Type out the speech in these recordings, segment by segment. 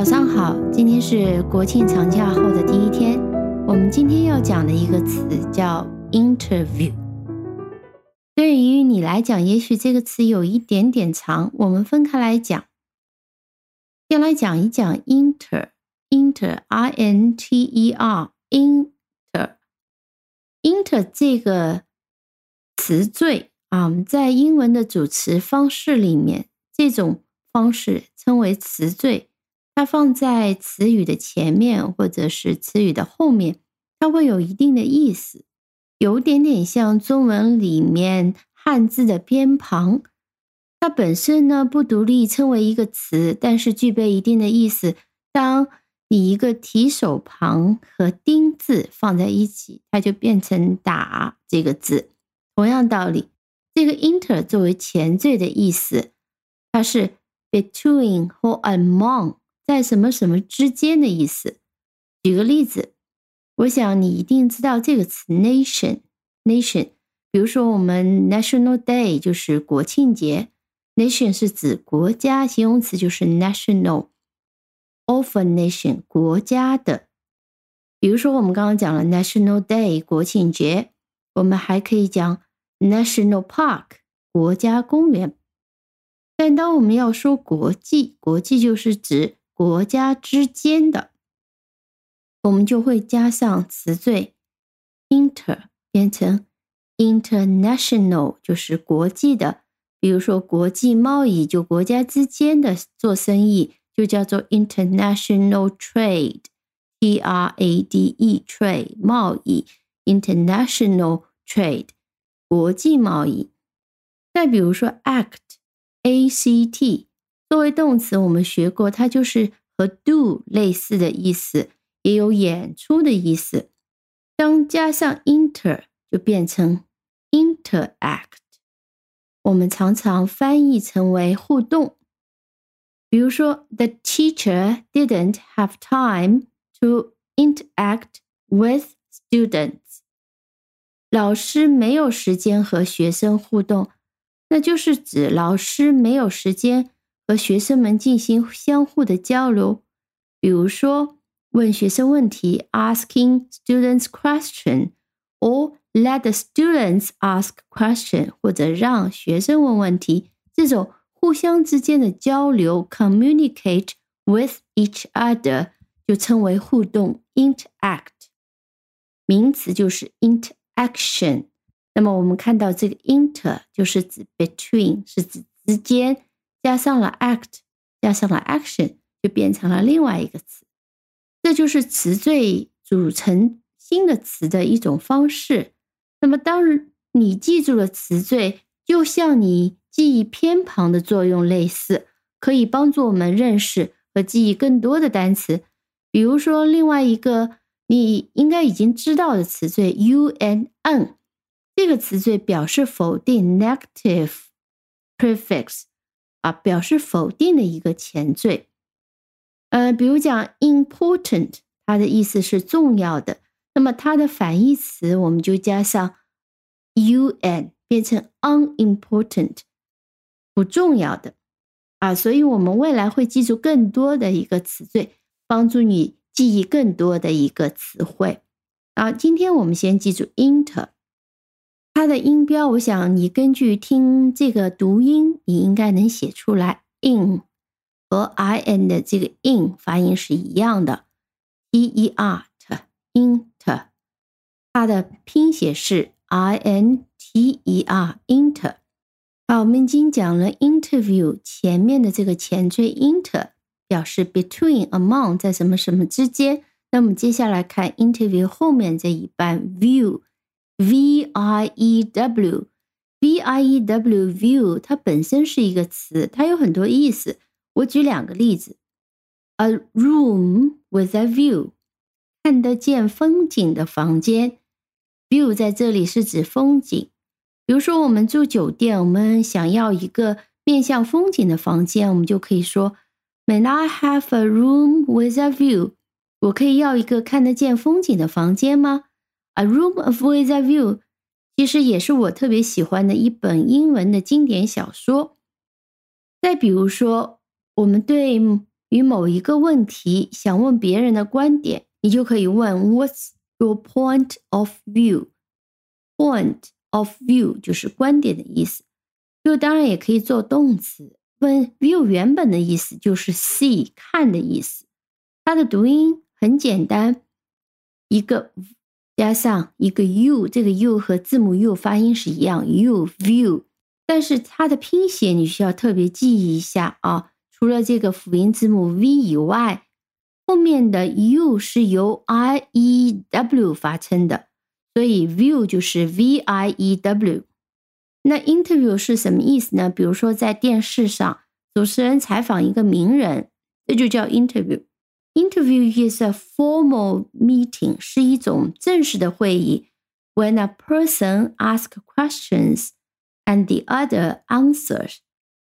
早上好，今天是国庆长假后的第一天。我们今天要讲的一个词叫 interview。对于你来讲，也许这个词有一点点长，我们分开来讲。先来讲一讲 inter，inter，i n t e r，inter，inter 这个词缀啊，在英文的组词方式里面，这种方式称为词缀。它放在词语的前面，或者是词语的后面，它会有一定的意思，有点点像中文里面汉字的偏旁。它本身呢不独立称为一个词，但是具备一定的意思。当你一个提手旁和丁字放在一起，它就变成打这个字。同样道理，这个 inter 作为前缀的意思，它是 between 或 among。在什么什么之间的意思？举个例子，我想你一定知道这个词 “nation”，nation。比如说，我们 National Day 就是国庆节，nation 是指国家，形容词就是 national of a nation，国家的。比如说，我们刚刚讲了 National Day 国庆节，我们还可以讲 National Park 国家公园。但当我们要说国际，国际就是指国家之间的，我们就会加上词缀 inter，变成 international，就是国际的。比如说国际贸易，就国家之间的做生意，就叫做 international trade，T R A D E trade 贸易，international trade 国际贸易。再比如说 act，A C T。作为动词，我们学过，它就是和 do 类似的意思，也有演出的意思。当加上 inter，就变成 interact。我们常常翻译成为互动。比如说，The teacher didn't have time to interact with students。老师没有时间和学生互动，那就是指老师没有时间。和学生们进行相互的交流，比如说问学生问题 （asking students question），or let the students ask question，或者让学生问问题。这种互相之间的交流 （communicate with each other） 就称为互动 （interact）。名词就是 interaction。那么我们看到这个 inter 就是指 between，是指之间。 加上了 act，加上了 action，就变成了另外一个词。这就是词缀组成新的词的一种方式。那么，当你记住了词缀，就像你记忆偏旁的作用类似，可以帮助我们认识和记忆更多的单词。比如说，另外一个你应该已经知道的词缀 u n n，这个词缀表示否定 negative prefix。啊，表示否定的一个前缀，呃，比如讲 important，它的意思是重要的，那么它的反义词我们就加上 un，变成 unimportant，不重要的啊，所以我们未来会记住更多的一个词缀，帮助你记忆更多的一个词汇。啊，今天我们先记住 inter。它的音标，我想你根据听这个读音，你应该能写出来。in 和 i n 的这个 in 发音是一样的，t e r t inter。它的拼写是 i n t e r inter。好，我们已经讲了 interview 前面的这个前缀 inter 表示 between among 在什么什么之间。那么接下来看 interview 后面这一半 view。V i e w v i e w view 它本身是一个词，它有很多意思。我举两个例子：a room with a view，看得见风景的房间。view 在这里是指风景。比如说，我们住酒店，我们想要一个面向风景的房间，我们就可以说：May I have a room with a view？我可以要一个看得见风景的房间吗？A room with a view，其实也是我特别喜欢的一本英文的经典小说。再比如说，我们对于某一个问题想问别人的观点，你就可以问 What's your point of view？Point of view 就是观点的意思。view 当然也可以做动词。问 view 原本的意思就是 see 看的意思，它的读音很简单，一个加上一个 u，这个 u 和字母 u 发音是一样，u view。但是它的拼写你需要特别记忆一下啊，除了这个辅音字母 v 以外，后面的 u 是由 i e w 发成的，所以 view 就是 v i e w。那 interview 是什么意思呢？比如说在电视上，主持人采访一个名人，这就叫 interview。Interview is a formal meeting，是一种正式的会议。When a person asks questions and the other answers，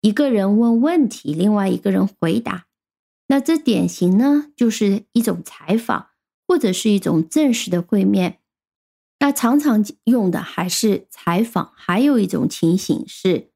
一个人问问题，另外一个人回答。那这典型呢，就是一种采访，或者是一种正式的会面。那常常用的还是采访，还有一种情形是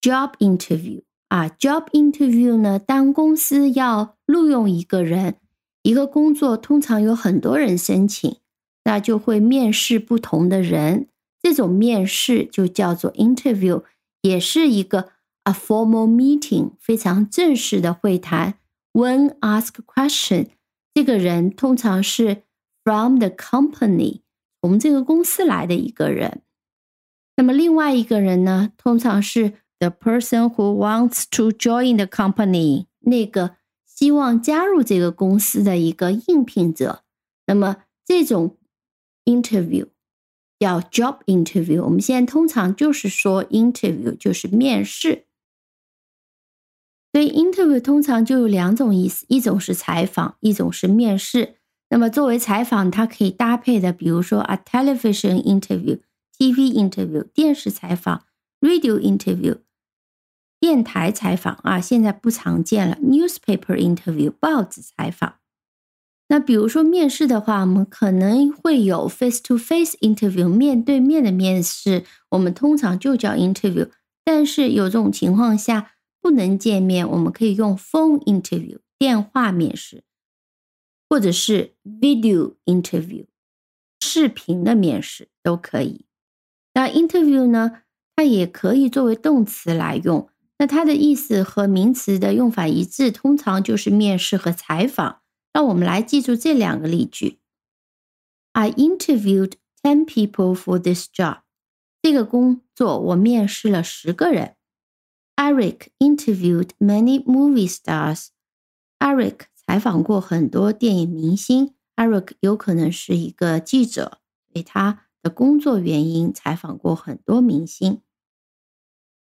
job interview 啊。job interview 呢，当公司要录用一个人，一个工作通常有很多人申请，那就会面试不同的人，这种面试就叫做 interview，也是一个 a formal meeting 非常正式的会谈。When ask question，这个人通常是 from the company。我们这个公司来的一个人，那么另外一个人呢，通常是 the person who wants to join the company，那个希望加入这个公司的一个应聘者。那么这种 interview 叫 job interview。我们现在通常就是说 interview 就是面试。所以 interview 通常就有两种意思，一种是采访，一种是面试。那么作为采访，它可以搭配的，比如说 a television interview、TV interview 电视采访、radio interview 电台采访啊，现在不常见了。newspaper interview 报纸采访。那比如说面试的话，我们可能会有 face to face interview 面对面的面试，我们通常就叫 interview。但是有这种情况下不能见面，我们可以用 phone interview 电话面试。或者是 video interview，视频的面试都可以。那 interview 呢，它也可以作为动词来用。那它的意思和名词的用法一致，通常就是面试和采访。那我们来记住这两个例句：I interviewed ten people for this job。这个工作我面试了十个人。Eric interviewed many movie stars。Eric 采访过很多电影明星，Eric 有可能是一个记者，所以他的工作原因采访过很多明星。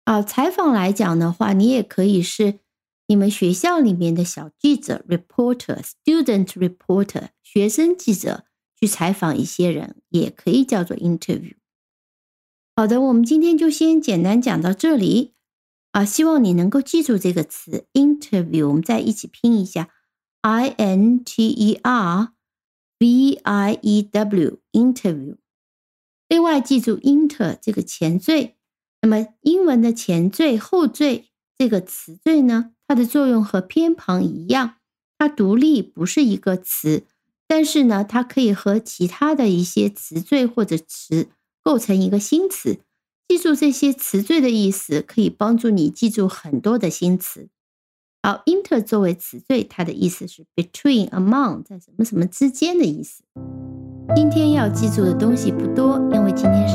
啊，采访来讲的话，你也可以是你们学校里面的小记者，reporter，student reporter，学生记者去采访一些人，也可以叫做 interview。好的，我们今天就先简单讲到这里啊，希望你能够记住这个词 interview，我们再一起拼一下。I N T E R V I E W interview。另外，记住 inter 这个前缀。那么，英文的前缀、后缀这个词缀呢，它的作用和偏旁一样，它独立不是一个词，但是呢，它可以和其他的一些词缀或者词构成一个新词。记住这些词缀的意思，可以帮助你记住很多的新词。好，inter 作为词缀，它的意思是 between、among，在什么什么之间的意思。今天要记住的东西不多，因为今天